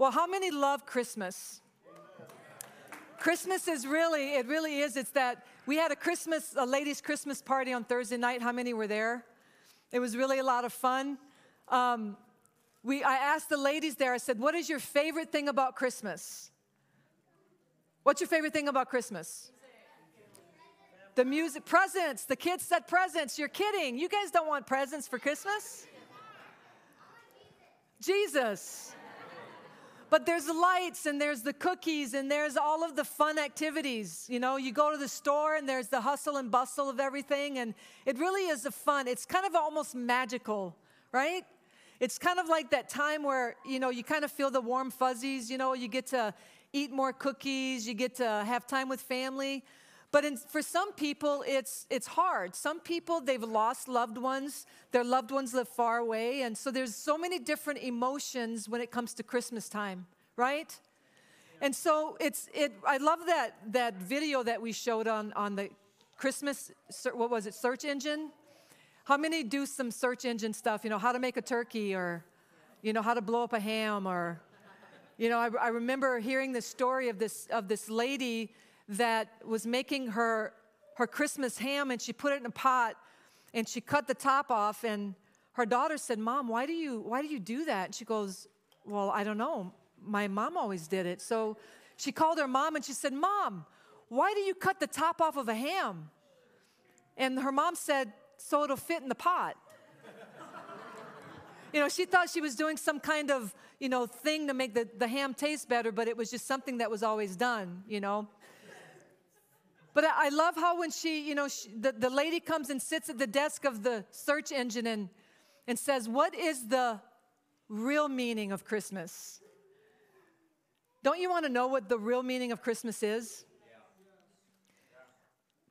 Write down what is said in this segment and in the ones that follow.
Well, how many love Christmas? Christmas is really, it really is. It's that we had a Christmas, a ladies' Christmas party on Thursday night. How many were there? It was really a lot of fun. Um, we, I asked the ladies there, I said, What is your favorite thing about Christmas? What's your favorite thing about Christmas? The music, presents. The kids said presents. You're kidding. You guys don't want presents for Christmas? Jesus. But there's the lights and there's the cookies and there's all of the fun activities. You know, you go to the store and there's the hustle and bustle of everything, and it really is a fun. It's kind of almost magical, right? It's kind of like that time where, you know, you kind of feel the warm fuzzies, you know, you get to eat more cookies, you get to have time with family. But in, for some people, it's, it's hard. Some people, they've lost loved ones. Their loved ones live far away. And so there's so many different emotions when it comes to Christmas time, right? And so it's, it, I love that, that video that we showed on, on the Christmas, what was it, search engine? How many do some search engine stuff, you know, how to make a turkey or, you know, how to blow up a ham or, you know, I, I remember hearing the story of this, of this lady that was making her, her Christmas ham and she put it in a pot and she cut the top off and her daughter said, Mom, why do you, why do, you do that? And she goes, Well, I don't know. My mom always did it. So she called her mom and she said, Mom, why do you cut the top off of a ham? And her mom said, So it'll fit in the pot. you know, she thought she was doing some kind of, you know, thing to make the, the ham taste better, but it was just something that was always done, you know. But I love how when she, you know, she, the, the lady comes and sits at the desk of the search engine and, and says, What is the real meaning of Christmas? Don't you want to know what the real meaning of Christmas is?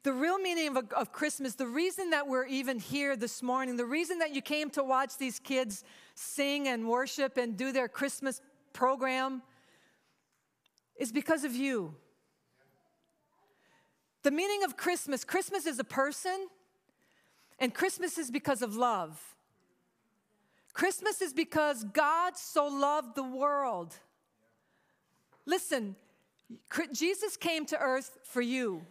The real meaning of, of, Christmas, the reason that we're even here this morning, the reason that you came to watch these kids sing and worship and do their Christmas program is because of you. The meaning of Christmas Christmas is a person, and Christmas is because of love. Christmas is because God so loved the world. Listen, Jesus came to earth for you.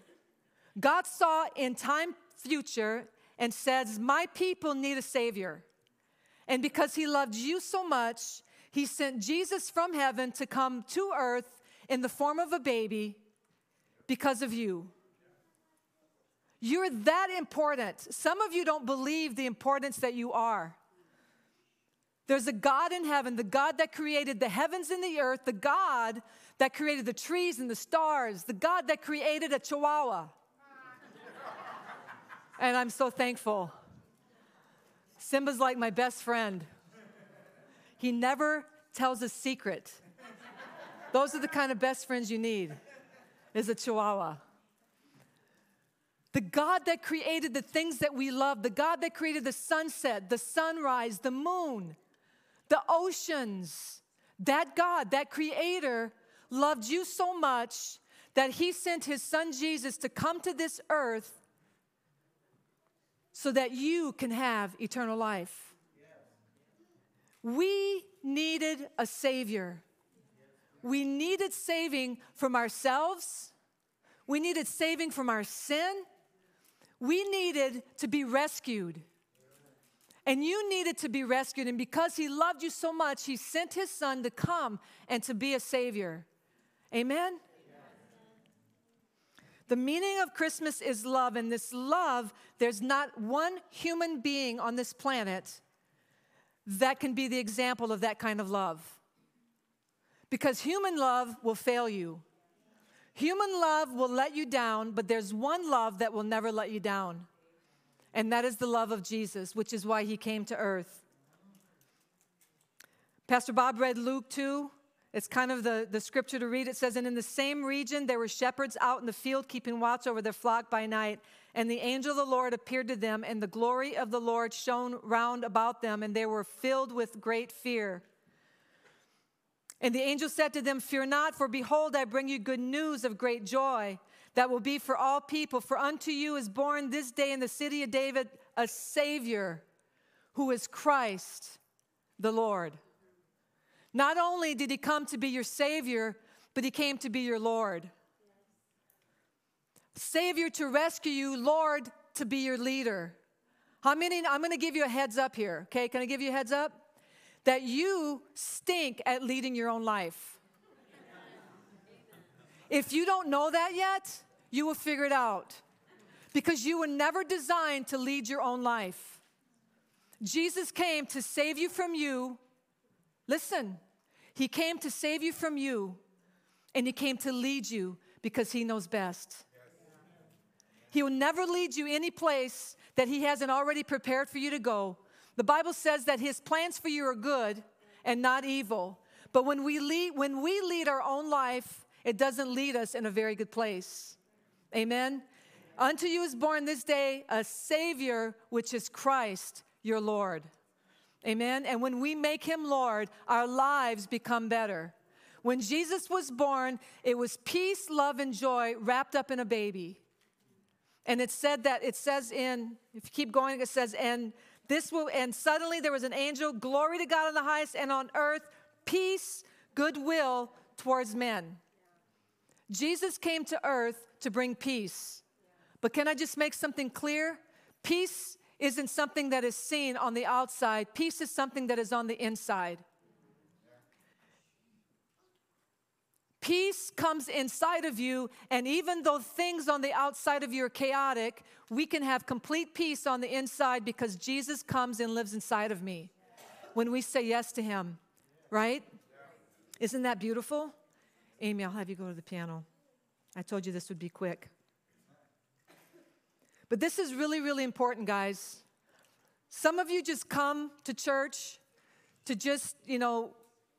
God saw in time future and says, My people need a Savior. And because He loved you so much, He sent Jesus from heaven to come to earth in the form of a baby because of you. You're that important. Some of you don't believe the importance that you are. There's a God in heaven, the God that created the heavens and the earth, the God that created the trees and the stars, the God that created a chihuahua. and I'm so thankful. Simba's like my best friend. He never tells a secret. Those are the kind of best friends you need, is a chihuahua. The God that created the things that we love, the God that created the sunset, the sunrise, the moon, the oceans, that God, that creator, loved you so much that he sent his son Jesus to come to this earth so that you can have eternal life. We needed a Savior. We needed saving from ourselves. We needed saving from our sin. We needed to be rescued. And you needed to be rescued. And because He loved you so much, He sent His Son to come and to be a Savior. Amen? The meaning of Christmas is love, and this love, there's not one human being on this planet that can be the example of that kind of love. Because human love will fail you. Human love will let you down, but there's one love that will never let you down. And that is the love of Jesus, which is why he came to earth. Pastor Bob read Luke 2. It's kind of the, the scripture to read. It says, And in the same region there were shepherds out in the field keeping watch over their flock by night. And the angel of the Lord appeared to them, and the glory of the Lord shone round about them, and they were filled with great fear. And the angel said to them, Fear not, for behold, I bring you good news of great joy that will be for all people. For unto you is born this day in the city of David a Savior who is Christ the Lord. Not only did he come to be your Savior, but he came to be your Lord. Savior to rescue you, Lord to be your leader. How many? I'm going to give you a heads up here, okay? Can I give you a heads up? That you stink at leading your own life. If you don't know that yet, you will figure it out because you were never designed to lead your own life. Jesus came to save you from you. Listen, He came to save you from you, and He came to lead you because He knows best. He will never lead you any place that He hasn't already prepared for you to go. The Bible says that His plans for you are good and not evil. But when we lead, when we lead our own life, it doesn't lead us in a very good place. Amen. Unto you is born this day a Savior, which is Christ, your Lord. Amen. And when we make Him Lord, our lives become better. When Jesus was born, it was peace, love, and joy wrapped up in a baby. And it said that, it says in, if you keep going, it says, and this will, and suddenly there was an angel, glory to God on the highest, and on earth, peace, goodwill towards men. Jesus came to earth to bring peace. But can I just make something clear? Peace isn't something that is seen on the outside, peace is something that is on the inside. Peace comes inside of you, and even though things on the outside of you are chaotic, we can have complete peace on the inside because Jesus comes and lives inside of me when we say yes to Him, right? Isn't that beautiful? Amy, I'll have you go to the piano. I told you this would be quick. But this is really, really important, guys. Some of you just come to church to just, you know,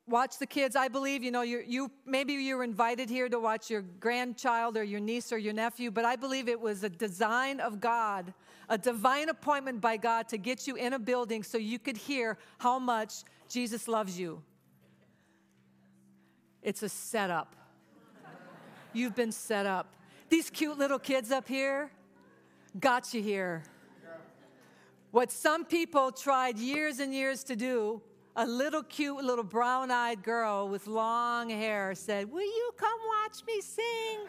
watch the kids. I believe, you know, you you maybe you were invited here to watch your grandchild or your niece or your nephew, but I believe it was a design of God, a divine appointment by God to get you in a building so you could hear how much Jesus loves you. It's a setup. You've been set up. These cute little kids up here got you here. What some people tried years and years to do a little cute little brown eyed girl with long hair said, Will you come watch me sing?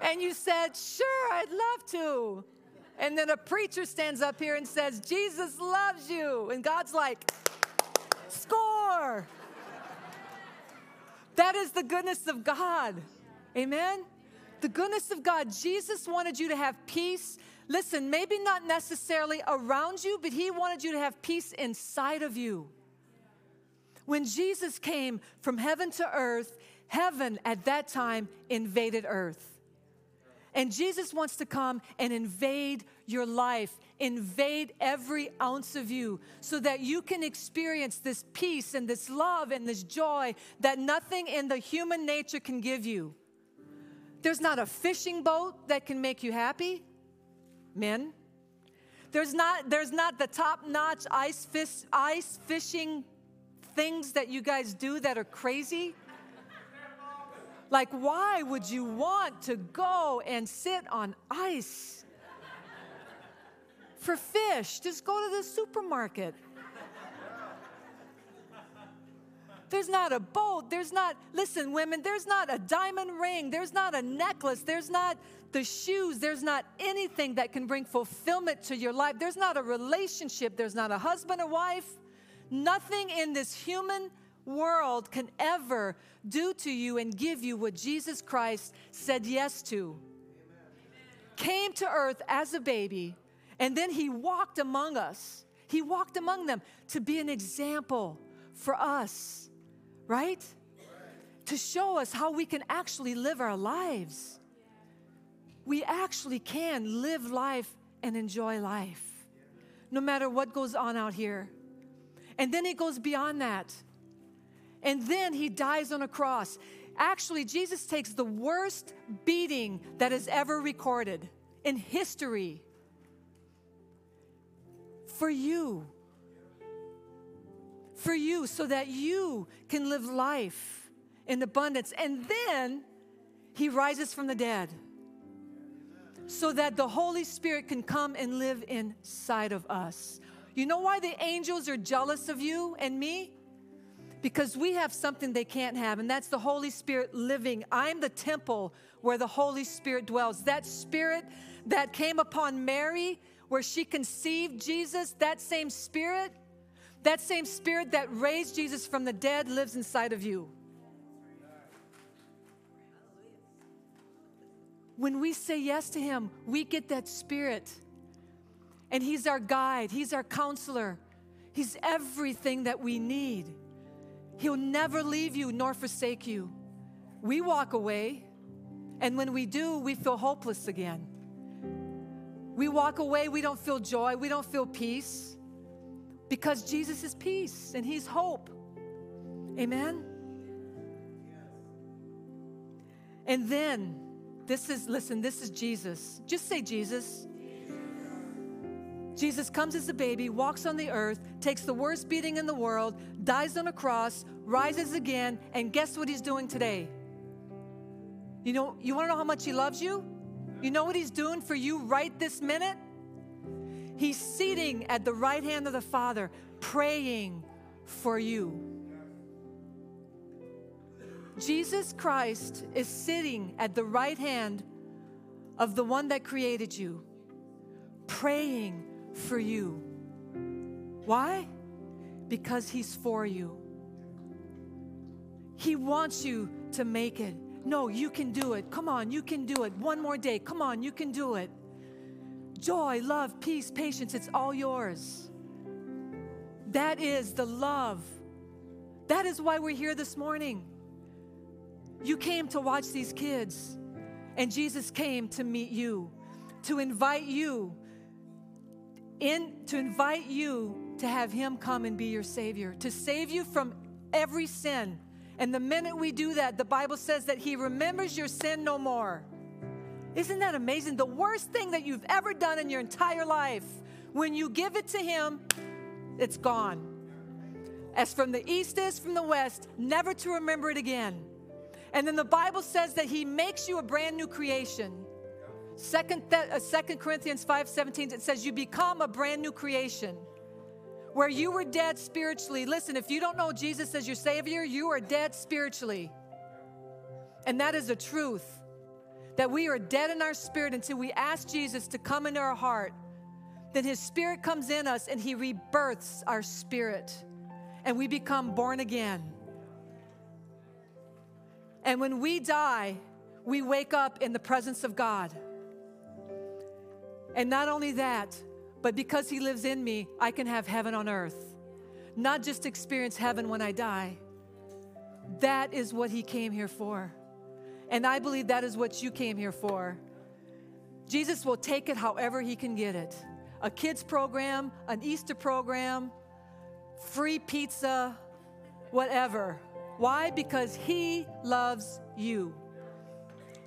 And you said, Sure, I'd love to. And then a preacher stands up here and says, Jesus loves you. And God's like, Score. That is the goodness of God. Amen? The goodness of God. Jesus wanted you to have peace. Listen, maybe not necessarily around you, but He wanted you to have peace inside of you. When Jesus came from heaven to earth, heaven at that time invaded earth. And Jesus wants to come and invade your life, invade every ounce of you, so that you can experience this peace and this love and this joy that nothing in the human nature can give you. There's not a fishing boat that can make you happy, men. There's not, there's not the top notch ice, fish, ice fishing things that you guys do that are crazy? Like, why would you want to go and sit on ice for fish? Just go to the supermarket. There's not a boat. There's not, listen, women, there's not a diamond ring. There's not a necklace. There's not the shoes. There's not anything that can bring fulfillment to your life. There's not a relationship. There's not a husband or wife. Nothing in this human world can ever do to you and give you what Jesus Christ said yes to. Amen. Came to earth as a baby, and then he walked among us. He walked among them to be an example for us, right? To show us how we can actually live our lives. We actually can live life and enjoy life, no matter what goes on out here. And then he goes beyond that. And then he dies on a cross. Actually, Jesus takes the worst beating that is ever recorded in history for you. For you, so that you can live life in abundance. And then he rises from the dead so that the Holy Spirit can come and live inside of us. You know why the angels are jealous of you and me? because we have something they can't have, and that's the Holy Spirit living. I'm the temple where the Holy Spirit dwells. That spirit that came upon Mary, where she conceived Jesus, that same spirit, that same spirit that raised Jesus from the dead lives inside of you. When we say yes to Him, we get that spirit. And He's our guide, He's our counselor, He's everything that we need. He'll never leave you nor forsake you. We walk away, and when we do, we feel hopeless again. We walk away, we don't feel joy, we don't feel peace because Jesus is peace and He's hope. Amen? And then, this is, listen, this is Jesus. Just say Jesus. Jesus comes as a baby, walks on the earth, takes the worst beating in the world, dies on a cross, rises again, and guess what he's doing today? You know, you want to know how much he loves you? You know what he's doing for you right this minute? He's seating at the right hand of the Father, praying for you. Jesus Christ is sitting at the right hand of the one that created you, praying for you. Why? Because He's for you. He wants you to make it. No, you can do it. Come on, you can do it. One more day. Come on, you can do it. Joy, love, peace, patience, it's all yours. That is the love. That is why we're here this morning. You came to watch these kids, and Jesus came to meet you, to invite you in to invite you to have him come and be your savior, to save you from every sin. And the minute we do that, the Bible says that he remembers your sin no more. Isn't that amazing? The worst thing that you've ever done in your entire life, when you give it to him, it's gone. As from the east is from the west, never to remember it again. And then the Bible says that he makes you a brand new creation. Second, uh, Second Corinthians 5:17 it says, You become a brand new creation. Where you were dead spiritually. Listen, if you don't know Jesus as your Savior, you are dead spiritually. And that is a truth. That we are dead in our spirit until we ask Jesus to come into our heart. Then His Spirit comes in us and He rebirths our spirit. And we become born again. And when we die, we wake up in the presence of God. And not only that, but because He lives in me, I can have heaven on earth. Not just experience heaven when I die. That is what He came here for. And I believe that is what you came here for. Jesus will take it however He can get it a kids' program, an Easter program, free pizza, whatever. Why? Because He loves you.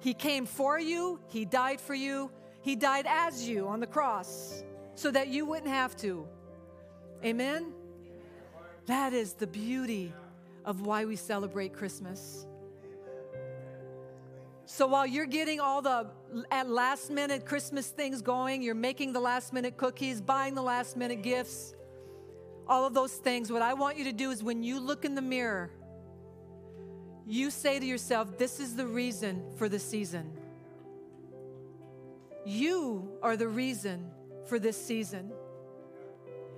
He came for you, He died for you, he died as you on the cross so that you wouldn't have to. Amen? That is the beauty of why we celebrate Christmas. So while you're getting all the at last minute Christmas things going, you're making the last minute cookies, buying the last minute gifts, all of those things, what I want you to do is when you look in the mirror, you say to yourself, This is the reason for the season. You are the reason for this season.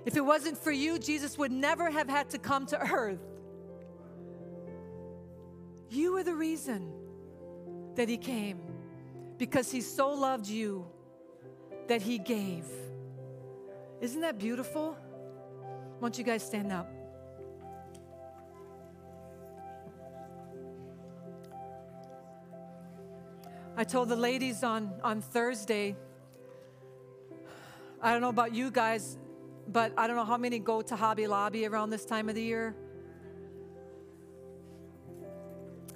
If it wasn't for you, Jesus would never have had to come to earth. You are the reason that He came because He so loved you that He gave. Isn't that beautiful? Why don't you guys stand up? I told the ladies on, on Thursday, I don't know about you guys, but I don't know how many go to Hobby Lobby around this time of the year.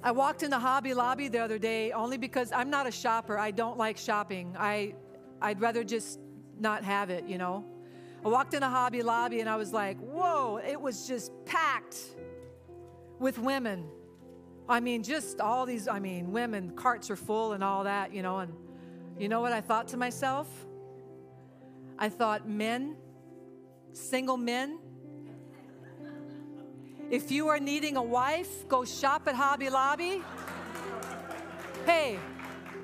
I walked in the Hobby Lobby the other day only because I'm not a shopper. I don't like shopping. I, I'd rather just not have it, you know. I walked in a Hobby Lobby and I was like, whoa, it was just packed with women. I mean, just all these, I mean, women, carts are full and all that, you know. And you know what I thought to myself? I thought, men, single men, If you are needing a wife, go shop at Hobby Lobby. Hey,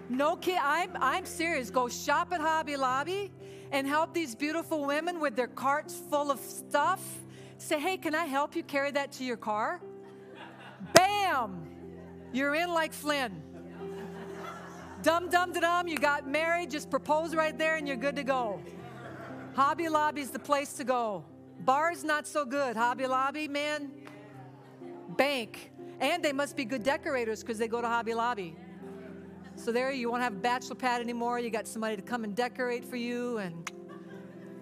no kid, I'm, I'm serious. Go shop at Hobby Lobby and help these beautiful women with their carts full of stuff. Say, hey, can I help you carry that to your car? Bam! You're in like Flynn. Dum dum dum, you got married, just propose right there and you're good to go. Hobby Lobby's the place to go. Bars not so good. Hobby Lobby, man, bank. And they must be good decorators because they go to Hobby Lobby. So there you won't have a bachelor pad anymore. You got somebody to come and decorate for you and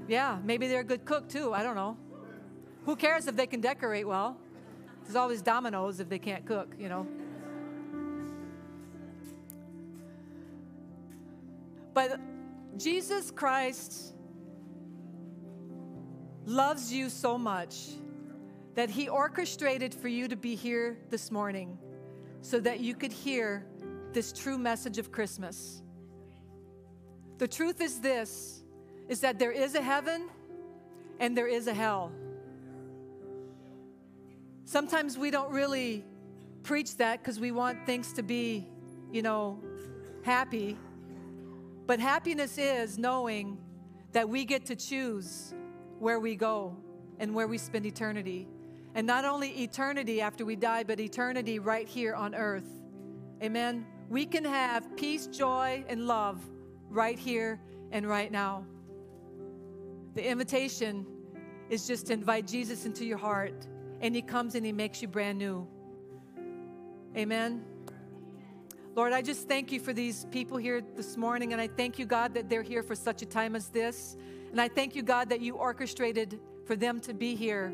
yeah, maybe they're a good cook too. I don't know. Who cares if they can decorate well? There's always Domino's if they can't cook, you know. But Jesus Christ loves you so much that he orchestrated for you to be here this morning so that you could hear this true message of Christmas. The truth is this is that there is a heaven and there is a hell. Sometimes we don't really preach that because we want things to be, you know, happy. But happiness is knowing that we get to choose where we go and where we spend eternity. And not only eternity after we die, but eternity right here on earth. Amen. We can have peace, joy, and love right here and right now. The invitation is just to invite Jesus into your heart, and He comes and He makes you brand new. Amen. Lord, I just thank you for these people here this morning, and I thank you, God, that they're here for such a time as this. And I thank you, God, that you orchestrated for them to be here.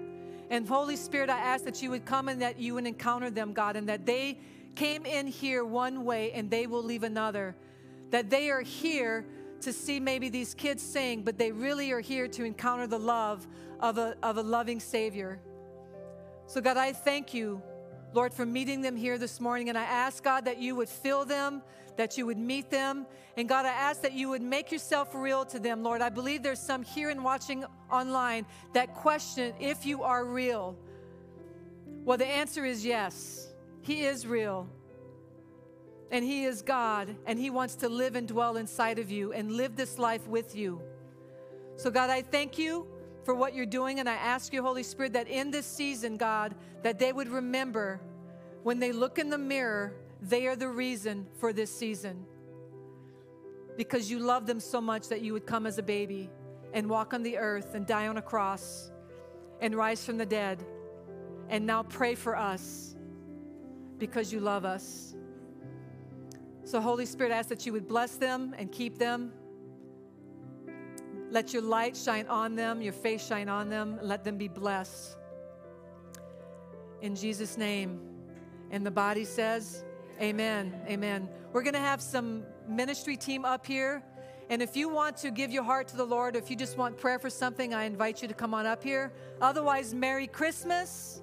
And Holy Spirit, I ask that you would come and that you would encounter them, God, and that they came in here one way and they will leave another. That they are here to see maybe these kids sing, but they really are here to encounter the love of a, of a loving Savior. So, God, I thank you Lord, for meeting them here this morning. And I ask, God, that you would fill them, that you would meet them. And God, I ask that you would make yourself real to them, Lord. I believe there's some here and watching online that question if you are real. Well, the answer is yes. He is real. And He is God, and He wants to live and dwell inside of you and live this life with you. So, God, I thank you for what you're doing. And I ask you, Holy Spirit, that in this season, God, that they would remember when they look in the mirror, they are the reason for this season. Because you love them so much that you would come as a baby and walk on the earth and die on a cross and rise from the dead and now pray for us because you love us. So, Holy Spirit, I ask that you would bless them and keep them. Let your light shine on them, your face shine on them. Let them be blessed. In Jesus' name. And the body says, Amen. Amen. We're going to have some ministry team up here. And if you want to give your heart to the Lord, if you just want prayer for something, I invite you to come on up here. Otherwise, Merry Christmas.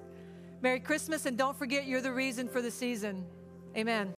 Merry Christmas. And don't forget, you're the reason for the season. Amen.